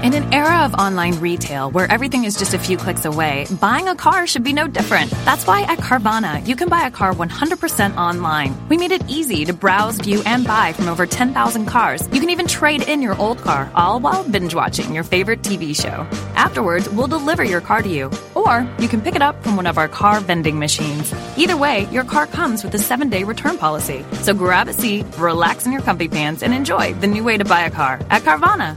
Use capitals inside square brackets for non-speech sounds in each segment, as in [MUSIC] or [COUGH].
In an era of online retail where everything is just a few clicks away, buying a car should be no different. That's why at Carvana, you can buy a car 100% online. We made it easy to browse, view, and buy from over 10,000 cars. You can even trade in your old car, all while binge watching your favorite TV show. Afterwards, we'll deliver your car to you, or you can pick it up from one of our car vending machines. Either way, your car comes with a seven day return policy. So grab a seat, relax in your comfy pants, and enjoy the new way to buy a car at Carvana.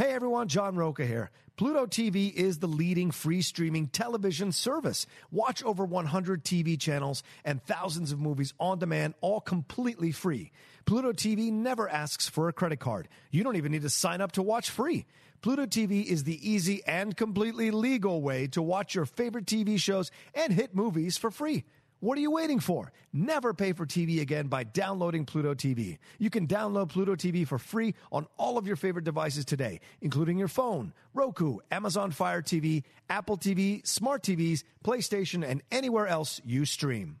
Hey everyone, John Rocha here. Pluto TV is the leading free streaming television service. Watch over 100 TV channels and thousands of movies on demand, all completely free. Pluto TV never asks for a credit card. You don't even need to sign up to watch free. Pluto TV is the easy and completely legal way to watch your favorite TV shows and hit movies for free. What are you waiting for? Never pay for TV again by downloading Pluto TV. You can download Pluto TV for free on all of your favorite devices today, including your phone, Roku, Amazon Fire TV, Apple TV, smart TVs, PlayStation, and anywhere else you stream.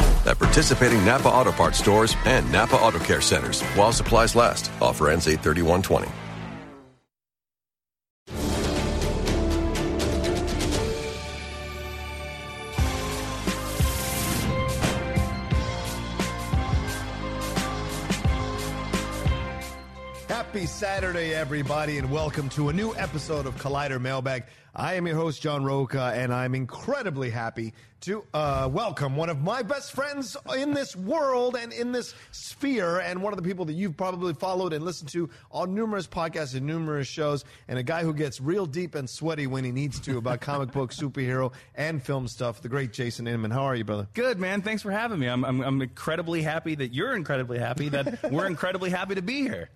At participating Napa Auto Parts stores and Napa Auto Care centers while supplies last. Offer ends 83120. Happy Saturday, everybody, and welcome to a new episode of Collider Mailbag. I am your host, John Rocha, and I'm incredibly happy to uh, welcome one of my best friends in this world and in this sphere, and one of the people that you've probably followed and listened to on numerous podcasts and numerous shows, and a guy who gets real deep and sweaty when he needs to about comic book, [LAUGHS] superhero, and film stuff, the great Jason Inman. How are you, brother? Good, man. Thanks for having me. I'm, I'm, I'm incredibly happy that you're incredibly happy that we're incredibly happy to be here.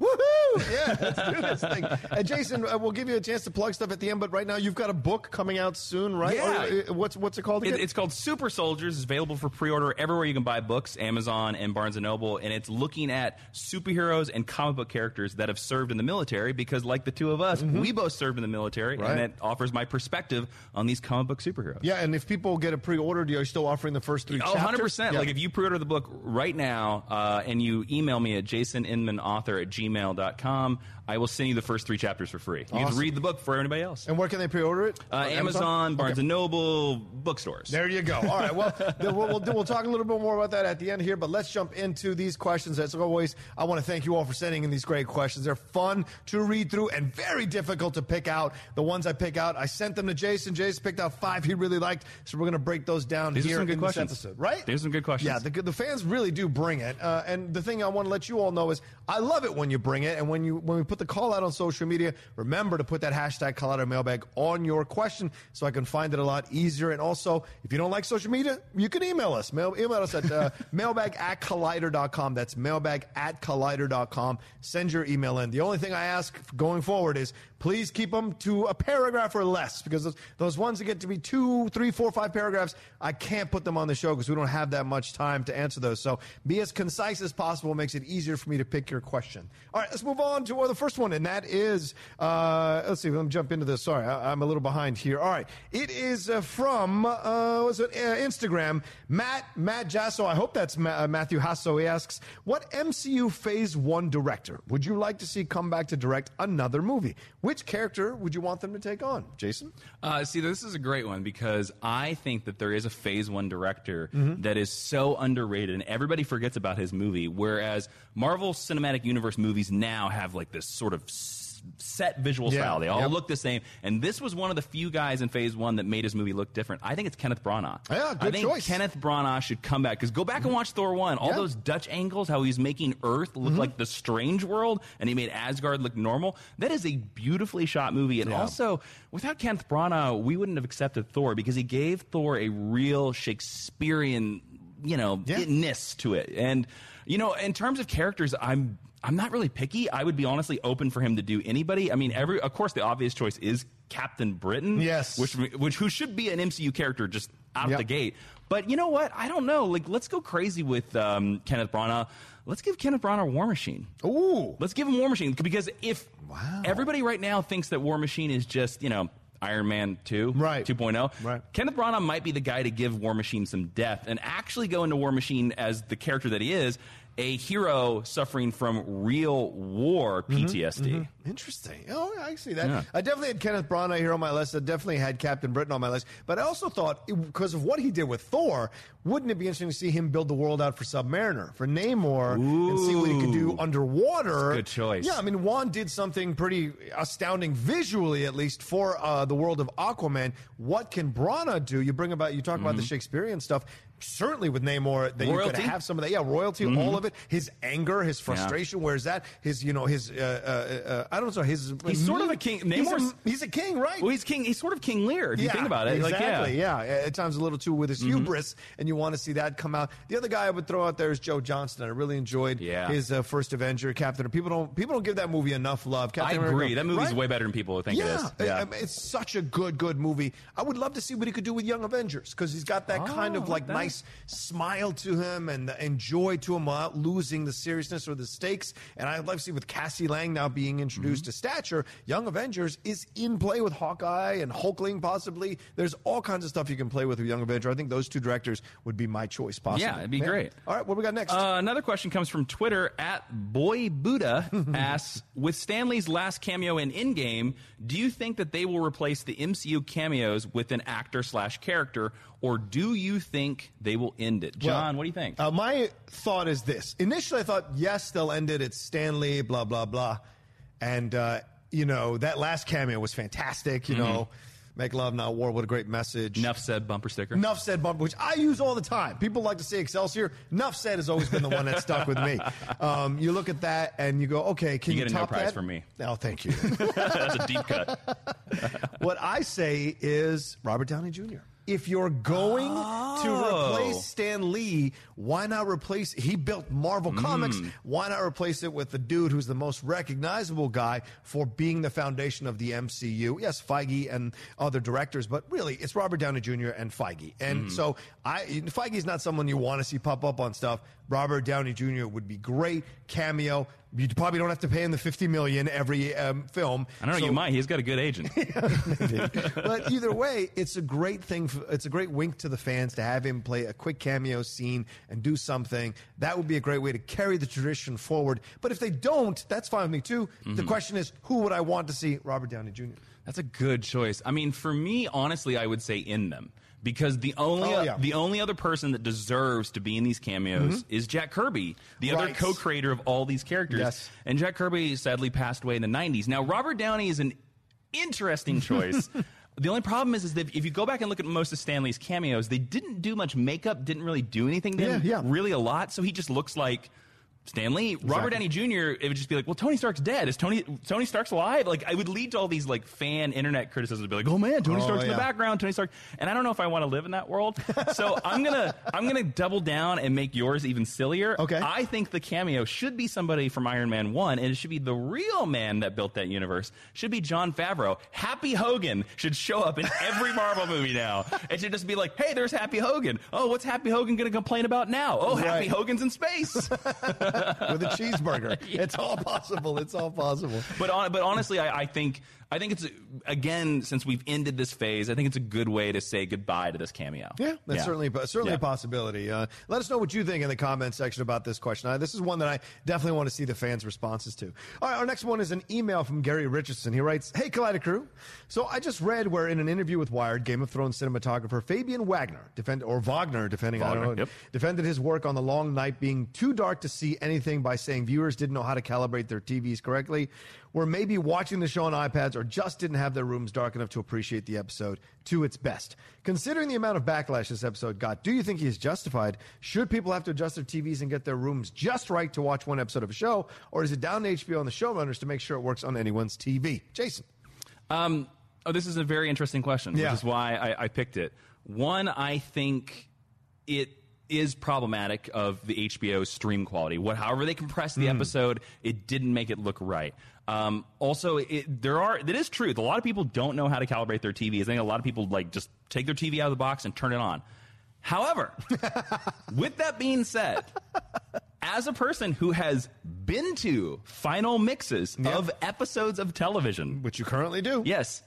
Woohoo! Yeah, let's do this thing. And Jason, uh, we'll give you a chance to plug stuff at the end, but right now you've got a book coming out soon, right? Yeah. Or, uh, what's what's it called? It, it's called Super Soldiers. It's available for pre-order everywhere you can buy books, Amazon and Barnes and Noble, and it's looking at superheroes and comic book characters that have served in the military. Because, like the two of us, we both served in the military, Mm-hmm. Right. and it offers my perspective on these comic book superheroes. yeah, and if people get a pre-order, are you still offering the first three Oh, chapters? 100%. Yeah. Like if you pre-order the book right now uh, and you email me at jasoninmanauthor at gmail.com. I will send you the first three chapters for free. You can read the book for anybody else. And where can they pre-order it? Uh, Amazon, Barnes and Noble, bookstores. There you go. All right. Well, [LAUGHS] we'll, we'll, do- we'll talk a little bit more about that at the end here, but let's jump into these questions. As always, I want to thank you all for sending in these great questions. They're fun to read through and very difficult to pick out. The ones I pick out, I sent them to Jason. Jason picked out five he really liked, so we're going to break those down These here in questions. this episode. Right? These are some good questions. Yeah, the, the fans really do bring it. Uh, and the thing I want to let you all know is I love it when you bring it. And when you when we put the call out on social media, remember to put that hashtag Collider Mailbag on your question so I can find it a lot easier. And also, if you don't like social media, you can email us. Mail, email us at uh, [LAUGHS] mailbag at collider.com. That's mailbag at collider.com. Send your email in. The only thing I ask going forward is please keep them to a paragraph or less because those, those ones that get to be two, three, four, five paragraphs, I can't put them on the show because we don't have that much time to answer those. So be as concise as possible makes it easier for me to pick your question. All right, let's move on to the first one, and that is, uh, let's see, let me jump into this. Sorry, I, I'm a little behind here. All right, it is uh, from, uh, what's it, uh, Instagram, Matt, Matt Jasso. I hope that's Ma- uh, Matthew Hasso. He asks, what MCU Phase 1 director would you like to see come back to direct another movie? Which character would you want them to take on? Jason? Uh, see, this is a great one because I think that there is a Phase One director Mm-hmm. that is so underrated, and everybody forgets about his movie. Whereas Marvel Cinematic Universe movies now have like this sort of set visual Yeah. style. They all Yep. look the same, and this was one of the few guys in Phase One that made his movie look different. I think it's Kenneth Branagh. Yeah, good I think choice. Kenneth Branagh should come back because go back and watch Thor One. All Yeah. those Dutch angles, how he's making Earth look Mm-hmm. like the strange world, and he made Asgard look normal. That is a beautifully shot movie, and Yeah. also without Kenneth Branagh, we wouldn't have accepted Thor because he gave Thor a real Shakespearean, you know, Yeah. to it. And you know, in terms of characters, I'm I'm not really picky. I would be honestly open for him to do anybody. I mean, every of course the obvious choice is Captain Britain, Yes. which which who should be an MCU character just out Yep. of the gate. But you know what? I don't know. Like, let's go crazy with um, Kenneth Branagh. Let's give Kenneth Branagh War Machine. Ooh. Let's give him War Machine because if Wow. everybody right now thinks that War Machine is just you know Iron Man 2, Right. 2.0, Right. Kenneth Branagh might be the guy to give War Machine some depth and actually go into War Machine as the character that he is, a hero suffering from real war Mm-hmm. PTSD. Interesting. Oh, I see that. Yeah. I definitely had Kenneth Branagh here on my list. I definitely had Captain Britain on my list. But I also thought, because of what he did with Thor, wouldn't it be interesting to see him build the world out for Submariner, for Namor, and see what he could do underwater? Good choice. Yeah, I mean, Wan did something pretty astounding visually, at least, for uh, the world of Aquaman. What can Branagh do? You bring about, you talk about the Shakespearean stuff. Certainly with Namor, that you Mm-hmm. Could have some of that. Yeah, royalty, all of it. His anger, his frustration. Where's that? His, you know, his. Uh, uh, uh, I don't know. His. He's sort of a king. He's a, he's a king, right? Well, he's king. He's sort of King Lear if you think about it. Exactly. Like, yeah. yeah. At times a little too with his hubris, and you want to see that come out. The other guy I would throw out there is Joe Johnston. I really enjoyed Yeah. his uh, first Avenger, Captain. People don't people don't give that movie enough love. I Captain agree. America, That movie's right? way better than people think yeah, it is. I- I mean, it's such a good, good movie. I would love to see what he could do with Young Avengers because he's got that Oh, kind of like like that. Nice smile to him and, and joy to him without losing the seriousness or the stakes. And I'd love to see with Cassie Lang now being introduced Mm-hmm. to Stature, Young Avengers is in play with Hawkeye and Hulkling possibly. There's all kinds of stuff you can play with with Young Avenger. I think those two directors would be my choice possibly. Yeah, it'd be great. All right, what we got next? Uh, another question comes from Twitter at Boy Buddha [LAUGHS] asks, with Stan Lee's last cameo in Endgame, do you think that they will replace the MCU cameos with an actor slash character, or do you think they will end it? John, Well, what do you think? Uh, my thought is this. Initially, I thought, yes, they'll end it. It's Stan Lee, blah, blah, blah. And, uh, you know, that last cameo was fantastic. You know, make love, not war. What a great message. Mm-hmm. Enough said. Bumper sticker. Enough said bumper, which I use all the time. People like to say Excelsior. Enough said has always been the one that stuck with me. [LAUGHS] Um, you look at that and you go, okay, can You you, get a no prize that? from me. Oh, thank you. [LAUGHS] That's a deep cut. [LAUGHS] what I say is Robert Downey Jr. If you're going Oh. to replace Stan Lee, why not replace? He built Marvel Hmm. Comics. Why not replace it with the dude who's the most recognizable guy for being the foundation of the MCU? Yes, Feige and other directors, but really, it's Robert Downey Jr. and Feige. And Hmm. so, I Feige's not someone you want to see pop up on stuff. Robert Downey Jr. would be great cameo. You probably don't have to pay him the fifty million every um, film. I don't know. So- you might. He's got a good agent. [LAUGHS] but either way, it's a great thing. For, it's a great wink to the fans to have him play a quick cameo scene and do something. That would be a great way to carry the tradition forward. But if they don't, that's fine with me too. Mm-hmm. The question is, who would I want to see Robert Downey Jr.? That's a good choice. I mean, for me, honestly, I would say in them because the only Oh, yeah. the only other person that deserves to be in these cameos mm-hmm. is Jack Kirby, the other co-creator of all these characters. Yes. And Jack Kirby sadly passed away in the '90s. Now, Robert Downey is an interesting choice. [LAUGHS] The only problem is, is that if you go back and look at most of Stan Lee's cameos, they didn't do much makeup, didn't really do anything to him, Yeah, yeah. really a lot. So he just looks like Stan Lee. Robert Downey Jr. It would just be like, well, Tony Stark's dead. Is Tony Tony Stark's alive? Like, I would lead to all these like fan internet criticisms. To be like, oh man, Tony Oh, Stark's in the background. Tony Stark, and I don't know if I want to live in that world. So I'm gonna I'm gonna double down and make yours even sillier. Okay. I think the cameo should be somebody from Iron Man One, and it should be the real man that built that universe. Should be Jon Favreau. Happy Hogan should show up in every Marvel movie now. It should just be like, hey, there's Happy Hogan. Oh, what's Happy Hogan gonna complain about now? Oh, Happy Hogan's in space. [LAUGHS] [LAUGHS] with a cheeseburger. [LAUGHS] It's all possible. It's all possible. But on, but honestly, I, I think I think it's again since we've ended this phase, I think it's a good way to say goodbye to this cameo. Yeah, that's certainly certainly Yeah. a possibility. Uh, let us know what you think in the comment section about this question. Uh, this is one that I definitely want to see the fans' responses to. All right, our next one is an email from Gary Richardson. He writes, "Hey, Collider Crew. So I just read where in an interview with Wired, Game of Thrones cinematographer Fabian Wagner, defend or Wagner, depending I don't know, yep. defended his work on the Long Night being too dark to see anything by saying viewers didn't know how to calibrate their TVs correctly, or maybe watching the show on iPads, or just didn't have their rooms dark enough to appreciate the episode to its best. Considering the amount of backlash this episode got, do you think he is justified? Should people have to adjust their TVs and get their rooms just right to watch one episode of a show, or is it down to HBO and the showrunners to make sure it works on anyone's TV? Jason. Um, oh, this is a very interesting question, Yeah. which is why I, I picked it. One, I think it is problematic of the HBO stream quality. What, however they compressed the episode, it didn't make it look right. Um, also, it, there are that is truth. A lot of people don't know how to calibrate their TVs. I think a lot of people like just take their TV out of the box and turn it on. However, [LAUGHS] with that being said, as a person who has been to final mixes of episodes of television, Which you currently do. Yes.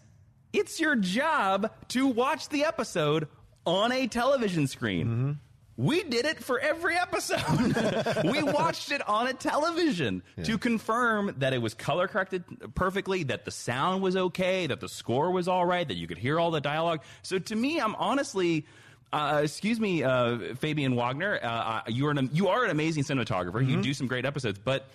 It's your job to watch the episode on a television screen. We did it for every episode. [LAUGHS] we watched it on a television to confirm that it was color corrected perfectly, that the sound was okay, that the score was all right, that you could hear all the dialogue. So to me, I'm honestly. Uh, excuse me, uh, Fabian Wagner. Uh, you are an you are an amazing cinematographer. You do some great episodes, but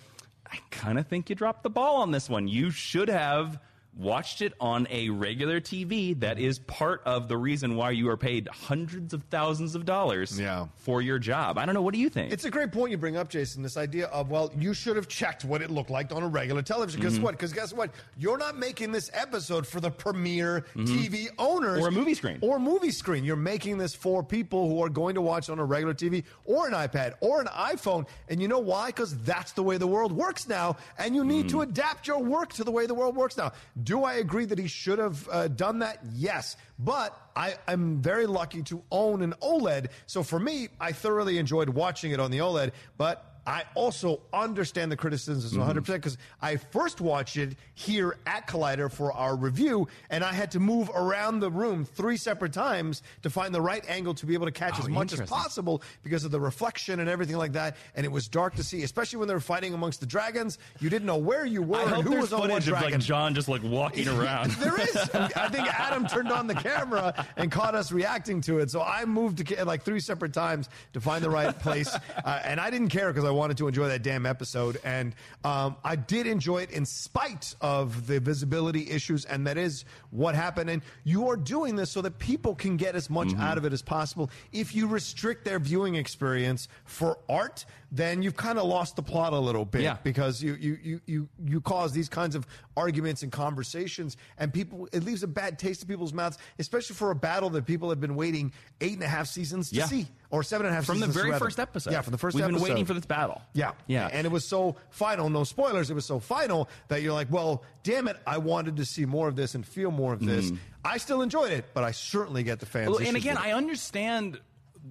I kind of think you dropped the ball on this one. You should have watched it on a regular TV that is part of the reason why you are paid hundreds of thousands of dollars Yeah. for your job. I don't know. What do you think? It's a great point you bring up, Jason. This idea of well, you should have checked what it looked like on a regular television. Mm-hmm. What? Because guess what? You're not making this episode for the premier TV owners Mm-hmm. Or a movie screen. or movie screen. You're making this for people who are going to watch on a regular TV or an iPad or an iPhone. And you know why? Because that's the way the world works now, and you need Mm. to adapt your work to the way the world works now. Do I agree that he should have uh, done that? Yes, but I, I'm very lucky to own an OLED. So for me, I thoroughly enjoyed watching it on the OLED, but I also understand the criticisms 100% because I first watched it here at Collider for our review, and I had to move around the room three separate times to find the right angle to be able to catch Oh, as much as possible because of the reflection and everything like that. And it was dark to see, especially when they were fighting amongst the dragons. You didn't know where you were I and who was on what footage of dragon. like John just like walking [LAUGHS] around. there is. [LAUGHS] I think Adam turned on the camera and caught us reacting to it. So I moved to like three separate times to find the right place, uh, and I didn't care because I wanted to enjoy that damn episode. And um, I did enjoy it in spite of the visibility issues, and that is what happened. And you are doing this so that people can get as much out of it as possible. If you restrict their viewing experience for art, then you've kind of lost the plot a little bit Yeah. because you you you you you cause these kinds of arguments and conversations, and people it leaves a bad taste in people's mouths, especially for a battle that people have been waiting eight and a half seasons to Yeah. see, or seven and a half From the very first episode. Yeah, from the 1st We've episode. been waiting for this battle. Yeah, Yeah. and it was so final. No spoilers. It was so final that you're like, well, damn it, I wanted to see more of this and feel more of this. Mm-hmm. I still enjoyed it, but I certainly get the fans. Well, and again. I understand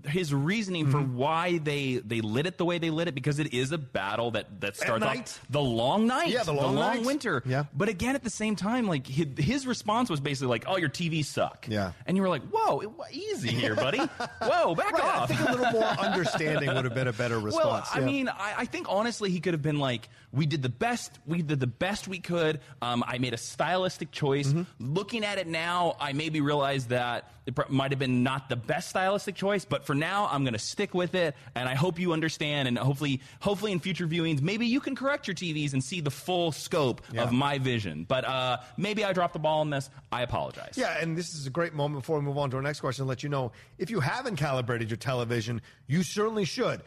his reasoning for why they they lit it the way they lit it because it is a battle that that starts off the long night, Yeah, the long nights. winter. Yeah. But again, at the same time, like his, his response was basically like, "Oh, your TVs suck." Yeah. And you were like, "Whoa, it- easy here, [LAUGHS] buddy. Whoa, back Right, I off." think a little more understanding would have been a better [LAUGHS] response. Well, I mean, I, I think honestly, he could have been like, "We did the best. We did the best we could. Um, I made a stylistic choice. Mm-hmm. Looking at it now, I maybe realize that it pr- might have been not the best stylistic choice, but for now, I'm going to stick with it. And I hope you understand. And hopefully, hopefully in future viewings, maybe you can correct your TVs and see the full scope Yeah. of my vision. But uh, maybe I dropped the ball on this. I apologize. Yeah, and this is a great moment before we move on to our next question to let you know if you haven't calibrated your television, you certainly should.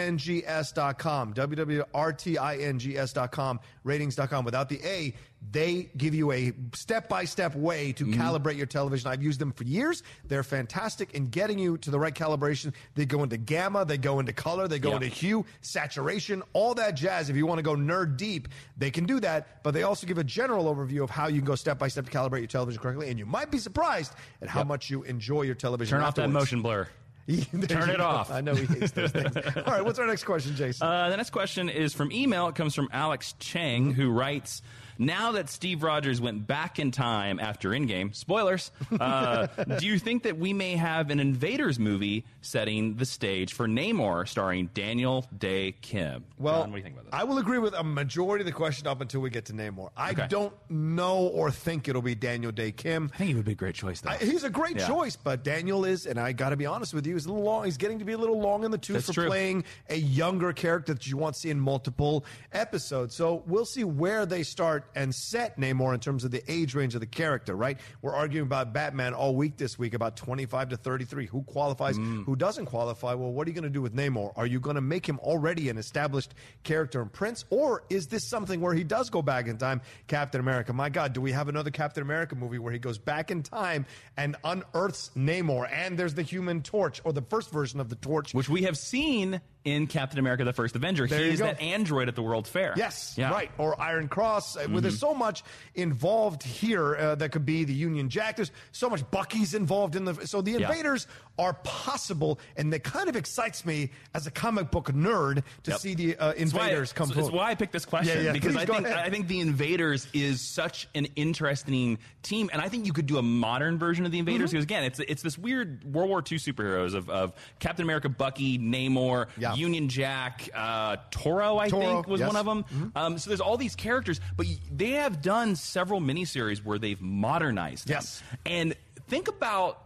RTINGS.com, www.rtings.com, ratings.com. Without the A, they give you a step by step way to calibrate your television. I've used them for years. They're fantastic in getting you to the right calibration. They go into gamma, they go into color, they go Yep. into hue, saturation, all that jazz. If you want to go nerd deep, they can do that. But they also give a general overview of how you can go step by step to calibrate your television correctly. And you might be surprised at how much you enjoy your television. Turn off that motion blur. [LAUGHS] Turn it go. off. I know he hates those things. [LAUGHS] All right, what's our next question, Jason? Uh, the next question is from email. It comes from Alex Chang, who writes Now that Steve Rogers went back in time after Endgame, spoilers, uh, [LAUGHS] do you think that we may have an Invaders movie setting the stage for Namor starring Daniel Dae Kim? well, John, what do you think about this? I will agree with a majority of the question up until we get to Namor. I Okay. don't know or think it'll be Daniel Dae Kim. I think he would be a great choice, though. I, he's a great Yeah. choice, but Daniel is, and I got to be honest with you, he's a little long. He's getting to be a little long in the tooth That's for true. playing a younger character that you want to see in multiple episodes. So we'll see where they start and set Namor in terms of the age range of the character. Right? We're arguing about Batman all week this week about twenty-five to thirty-three. Who qualifies? Mm. Who doesn't qualify? Well, what are you going to do with Namor? Are you going to make him already an established character and prince, or is this something where he does go back in time? Captain America. My God, do we have another Captain America movie where he goes back in time and unearths Namor? And there's the Human Torch, or the first version of the Torch. Which we have seen in Captain America: The First Avenger. There he is go. that android at the World Fair. Yes, Yeah. Mm-hmm. right. Or Iron Cross. Uh, well, there's so much involved here uh, that could be the Union Jack. There's so much Bucky's involved in the. So the Yeah. invaders are possible, and that kind of excites me as a comic book nerd to Yep. see the uh, invaders come forward. why I picked this question Yeah, yeah, because please I think ahead. I think the Invaders is such an interesting team, and I think you could do a modern version of the Invaders Mm-hmm. because again, it's it's this weird World War II superheroes of, of Captain America, Bucky, Namor, Yeah. Union Jack, uh, Toro. I Toro, think was yes. Mm-hmm. one of them. Um, so there's all these characters, but they have done several miniseries where they've modernized them. Yes. and think about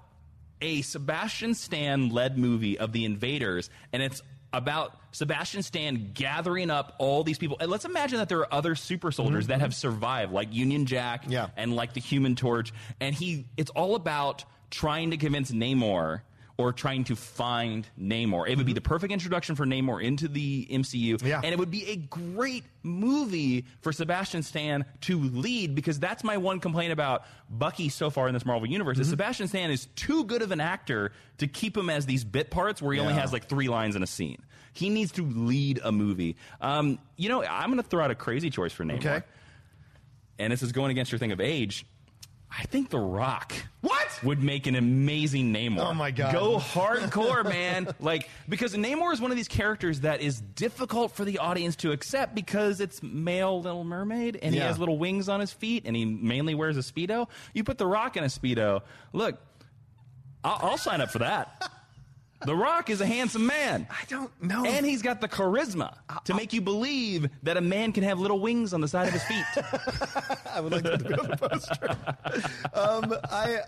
a Sebastian Stan led movie of the invaders, and it's about Sebastian Stan gathering up all these people. And let's imagine that there are other super soldiers that have survived, like Union Jack Mm-hmm. Yeah. and like the Human Torch. And he, it's all about trying to convince Namor. Or trying to find Namor. It would be the perfect introduction for Namor into the MCU. Mm-hmm. Yeah. And it would be a great movie for Sebastian Stan to lead because that's my one complaint about Bucky so far in this Marvel universe Mm-hmm. is Sebastian Stan is too good of an actor to keep him as these bit parts where he only Yeah. has like three lines in a scene. He needs to lead a movie. Um, you know, I'm going to throw out a crazy choice for Namor. Okay. And this is going against your thing of age. I think The Rock What? would make an amazing Namor. Oh, my God. Go hardcore, man! [LAUGHS] Like because Namor is one of these characters that is difficult for the audience to accept because it's male Little Mermaid and he has little wings on his feet and he mainly wears a speedo. You put The Rock in a speedo. Look, I'll, I'll sign up for that. [LAUGHS] The Rock is a handsome man. I don't know. And he's got the charisma to make you believe that a man can have little wings on the side of his feet. [LAUGHS] I would like to go to the poster. um, I,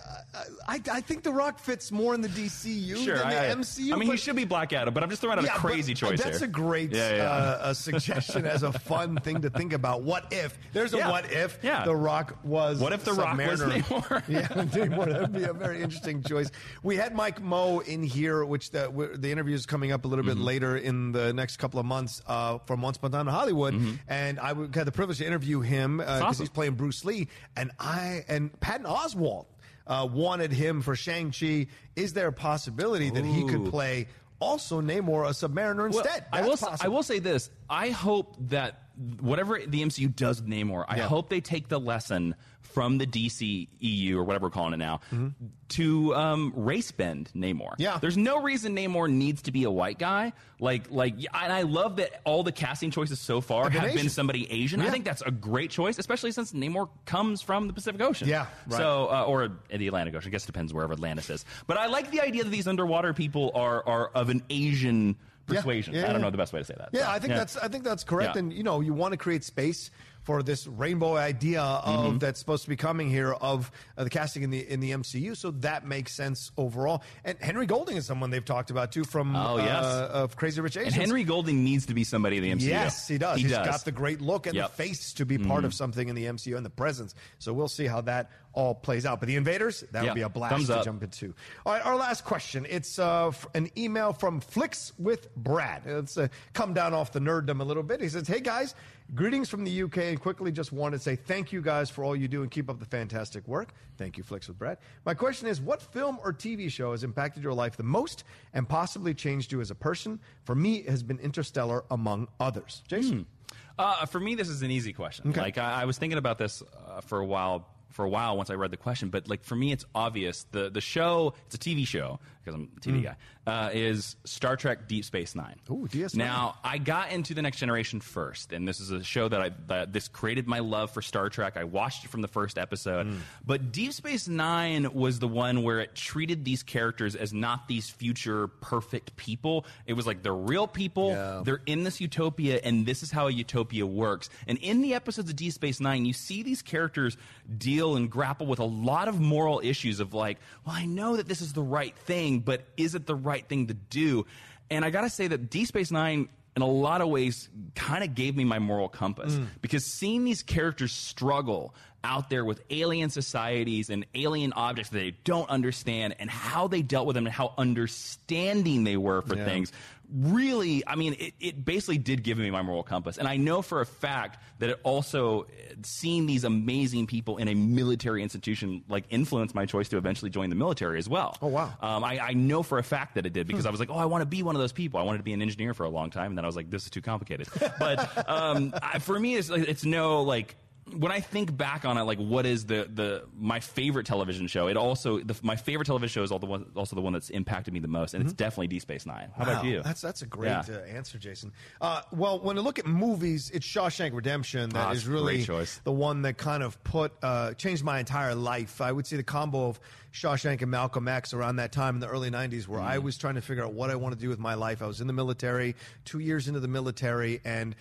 I, I think The Rock fits more in the DCU Sure, than the I, MCU. I mean, he but- should be Black Adam, but I'm just throwing out a crazy but choice That's here. a great Yeah, yeah. Uh, a suggestion as a fun [LAUGHS] thing to think about. What if there's a Yeah. what if Yeah. The Rock was What if The Rock was Submariner? Namor? [LAUGHS] yeah, Namor. That would be a very interesting choice. We had Mike Moh in here, which the the interview is coming up a little Mm-hmm. bit later in the next couple of months uh, from Once Upon a Time in Hollywood, and I had the privilege to interview him because Mm-hmm. awesome. he's playing Bruce Lee, and I and Patton Oswalt uh, wanted him for Shang Chi. Is there a possibility that he could play? Also, Namor a Submariner Well, instead. I will. I will say this. I hope that whatever the MCU does with Namor, I Yeah. hope they take the lesson from the DC EU or whatever we're calling it now to um, race bend Namor. Mm-hmm. Yeah. there's no reason Namor needs to be a white guy. Like, like, and I love that all the casting choices so far Have been been somebody Asian. Yeah. I think that's a great choice, especially since Namor comes from the Pacific Ocean. Yeah, right. So, uh, or the Atlantic Ocean. I guess it depends wherever Atlantis is. But I like the idea that these underwater people are are of an Asian persuasion. yeah, I don't know the best way to say that. Yeah, So, I think that's I think that's correct. Yeah. And you know, you want to create space for this rainbow idea of Mm-hmm. that's supposed to be coming here of uh, the casting in the in the MCU. So that makes sense overall. And Henry Golding is someone they've talked about too from Oh, yes. uh, of Crazy Rich Asians. And Henry Golding needs to be somebody in the MCU. Yes, he does. He He's does. got the great look and Yep. the face to be part of something in the MCU and the presence. So we'll see how that all plays out. But the Invaders, that Yeah. would be a blast to jump into. All right, our last question. It's uh, an email from Flicks with Brad. It's uh, come down off the nerddom a little bit. He says, "Hey guys, greetings from the UK, and quickly just wanted to say thank you guys for all you do and keep up the fantastic work. Thank you, Flicks with Brad. My question is, what film or TV show has impacted your life the most and possibly changed you as a person? For me, it has been Interstellar, among others. Jason." Uh, for me, this is an easy question. Okay. Like I, I was thinking about this uh, for a while. For a while, once I read the question, but like for me, it's obvious. the The show, it's a TV show because I'm a TV guy. Uh, is Star Trek Deep Space Nine? Hmm. Ooh, DS9. Now, I got into the Next Generation first, and this is a show that I that this created my love for Star Trek. I watched it from the first episode, Hmm. but Deep Space Nine was the one where it treated these characters as not these future perfect people. It was like they're real people. Yeah. They're in this utopia, and this is how a utopia works. And in the episodes of Deep Space Nine, you see these characters deal and grapple with a lot of moral issues of like, well, I know that this is the right thing, but is it the right thing to do? And I gotta say that D Space Nine in a lot of ways kind of gave me my moral compass mm. because seeing these characters struggle out there with alien societies and alien objects that they don't understand and how they dealt with them and how understanding they were for Yeah. things really i mean it, it basically did give me my moral compass and i know for a fact that it also seeing these amazing people in a military institution like influenced my choice to eventually join the military as well Oh, wow. um, I, I know for a fact that it did because I was like, oh, I want to be one of those people. I wanted to be an engineer for a long time, and then I was like, this is too complicated. But um, I, for me, it's, it's no like when I think back on it, like what is the the my favorite television show? It also the, my favorite television show is all the one, also the one that's impacted me the most, and it's definitely D Space Nine. How about you? That's that's a great Yeah. uh, answer, Jason. Uh, well, when I look at movies, it's Shawshank Redemption that Ah, is really the one that kind of put uh, changed my entire life. I would say the combo of Shawshank and Malcolm X around that time in the early '90s, where Mm. I was trying to figure out what I want to do with my life. I was in the military, two years into the military, and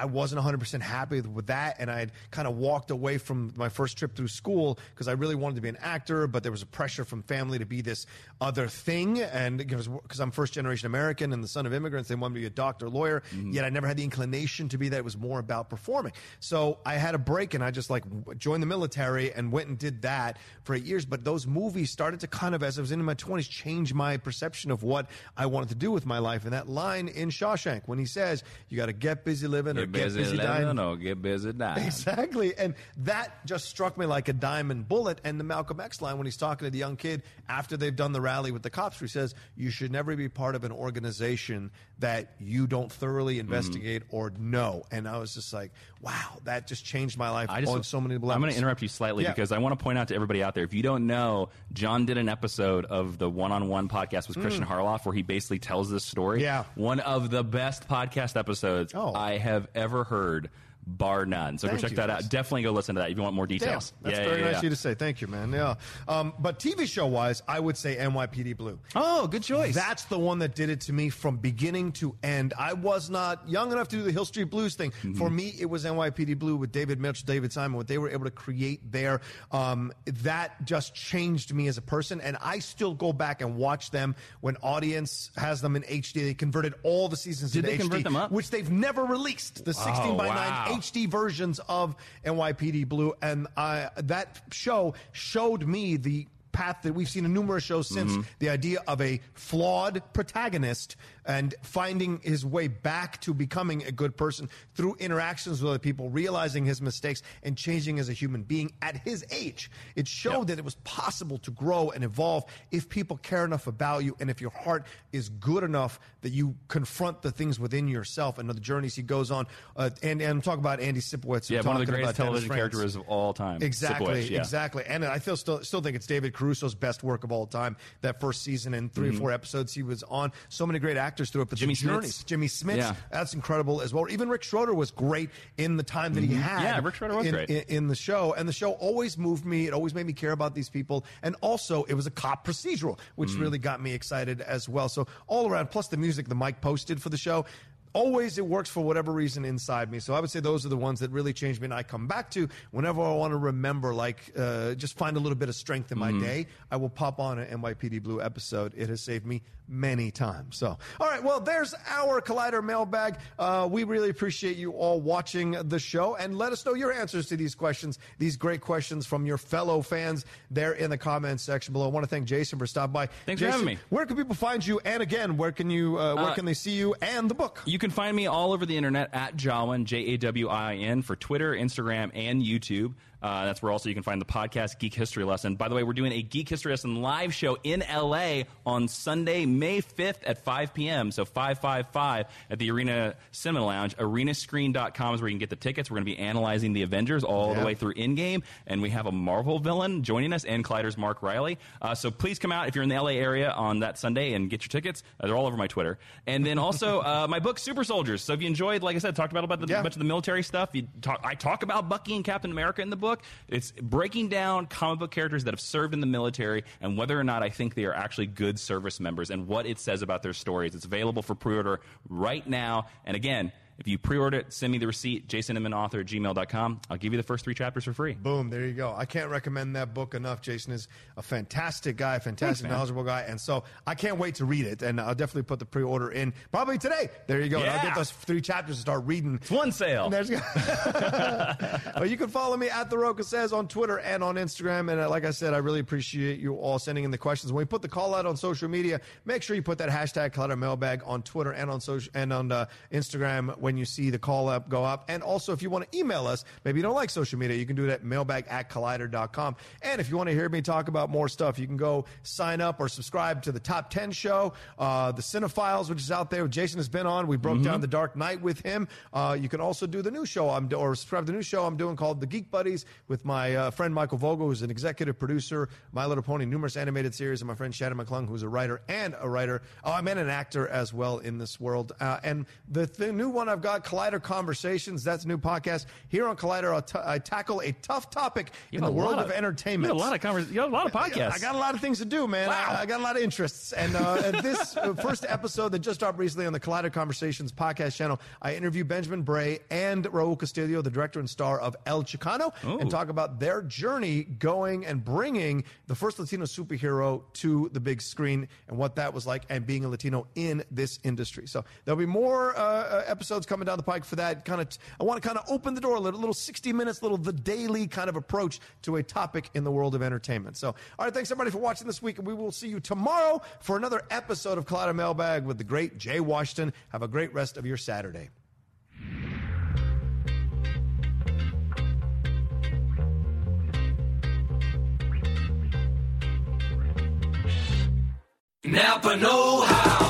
I wasn't 100% happy with- that, and I had kind of walked away from my first trip through school because I really wanted to be an actor, but there was a pressure from family to be this other thing, and because I'm first generation American and the son of immigrants, they wanted me to be a doctor, lawyer. Mm-hmm. Yet I never had the inclination to be that. It was more about performing. So I had a break, and I just like joined the military and went and did that for eight years. But those movies started to kind of, as I was in my 20s, change my perception of what I wanted to do with my life. And that line in Shawshank when he says, "You got to get busy living or get busy dying." or get busy dying. Exactly. And that just struck me like a diamond bullet. And the Malcolm X line when he's talking to the young kid after they've done the rally with the cops, where he says, You should never be part of an organization that you don't thoroughly Mm-hmm. investigate or know. And I was just like, Wow, that just changed my life I just, on so many levels. I'm going to interrupt you slightly Yeah. because I want to point out to everybody out there if you don't know, John did an episode of the one on one podcast with Christian Harloff where he basically tells this story. Mm. Yeah. One of the best podcast episodes Oh. I have ever heard, bar none. So Thank go check you, that guys. out. Definitely go listen to that if you want more Damn, details. that's Yeah, very yeah, nice yeah. of you to say. Thank you, man. Yeah. Um, but TV show wise, I would say NYPD Blue. Oh, good choice. That's the one that did it to me from beginning to end. I was not young enough to do the Hill Street Blues thing. Mm-hmm. For me, it was NYPD Blue with David Milch, David Simon, what they were able to create there. Um, that just changed me as a person. And I still go back and watch them when audience has them in HD. They converted all the seasons Did into they convert HD, them up? which they've never released. The 16 Oh, by wow. 9 HD versions of NYPD Blue. And I, that show showed me the path that we've seen in numerous shows since the idea of a flawed protagonist and finding his way back to becoming a good person through interactions with other people, realizing his mistakes and changing as a human being at his age. It showed that it was possible to grow and evolve if people care enough about you and if your heart is good enough that you confront the things within yourself and the journeys he goes on. Uh, and, and I'm talking about Andy Sipowicz. Yeah, one of the greatest Dennis television characters of all time. Exactly, Sipowicz, yeah. exactly. And I feel still still think it's David Caruso's best work of all time. That first season and 3 or four episodes he was on. So many great actors through it. But Mm-hmm. Jimmy the Smits. Jimmy Smits, Yeah. that's incredible as well. Even Rick Schroder was great in the time that he had. Mm-hmm. Yeah, Rick Schroder was in, great. in, in the show, and the show always moved me. It always made me care about these people, and also it was a cop procedural, which Mm. really got me excited as well. So all around, plus the music the Mike posted for the show. Always, it works for whatever reason inside me. So I would say those are the ones that really change me, and I come back to whenever I want to remember, like uh, just find a little bit of strength in my Mm-hmm. day. I will pop on an NYPD Blue episode. It has saved me many times. So, all right, well, there's our Collider mailbag. Uh, we really appreciate you all watching the show, and let us know your answers to these questions, these great questions from your fellow fans there in the comments section below. I want to thank Jason for stopping by. Thanks for having me. Where can people find you? And again, where can you? Uh, where Uh, can they see you and the book? You can find me all over the internet at Jawin, J A W I N, for Twitter, Instagram, and YouTube. Uh, that's where also you can find the podcast Geek History Lesson. By the way, we're doing a Geek History Lesson live show in LA on Sunday, May 5th at 5 p.m. So 555 at the Arena Cinema Lounge. Arenascreen.com is where you can get the tickets. We're going to be analyzing the Avengers all Yeah. the way through Endgame, and we have a Marvel villain joining us and Collider's Mark Riley. Uh, so please come out if you're in the LA area on that Sunday and get your tickets. Uh, they're all over my Twitter. And then also [LAUGHS] uh, my book Super Soldiers. So if you enjoyed, like I said, talked about about the Yeah. bunch of the military stuff. You talk, I talk about Bucky and Captain America in the book. It's breaking down comic book characters that have served in the military and whether or not I think they are actually good service members and what it says about their stories. It's available for pre-order right now. And again. If you pre-order it, send me the receipt, jasoninmanauthor at gmail.com. I'll give you the first three chapters for free. Boom, there you go. I can't recommend that book enough. Jason is a fantastic guy, fantastic, man. knowledgeable guy. And so I can't wait to read it. And I'll definitely put the pre order in probably today. There you go. And I'll get those three chapters to start reading. It's one sale. There's, [LAUGHS] well, you can follow me at The Rocha Says on Twitter and on Instagram. And uh, like I said, I really appreciate you all sending in the questions. When we put the call out on social media, make sure you put that hashtag Collider Mailbag on Twitter and on social and on uh, Instagram when you see the call up go up. And also, if you want to email us, maybe you don't like social media, you can do it at mailbag at collider.com. And if you want to hear me talk about more stuff, you can go sign up or subscribe to the Top 10 show, uh, the Cinephiles, which is out there. Jason has been on. We broke down The Dark Knight with him. Uh, you can also do the new show I'm do- or subscribe to the new show I'm doing called The Geek Buddies with my uh, friend Michael Vogel, who's an executive producer, My Little Pony, numerous animated series, and my friend Shannon McClung, who's a writer and a writer. Oh, I'm an actor as well in this world. Uh, and the, the new one I've got, Collider Conversations. That's a new podcast here on Collider. I'll t- I tackle a tough topic You in the world of, of- entertainment. A lot of convers- You have a lot of podcasts. I got a lot of things to do, man. Wow. I, I got a lot of interests. And, uh, and this uh, first episode that just dropped recently on the Collider Conversations podcast channel, I interview Benjamin Bray and Raul Castillo, the director and star of El Chicano, and talk about their journey going and bringing the first Latino superhero to the big screen and what that was like and being a Latino in this industry. So there'll be more uh, uh, episodes coming down the pike for that. Kind of, I want to kind of open the door a little, little 60 minutes, little the daily kind of approach to a topic in the world of entertainment. So, all right, thanks everybody for watching this week, and we will see you tomorrow for another episode of Collider Mailbag with the great Jay Washington. Have a great rest of your Saturday. Napa Know How.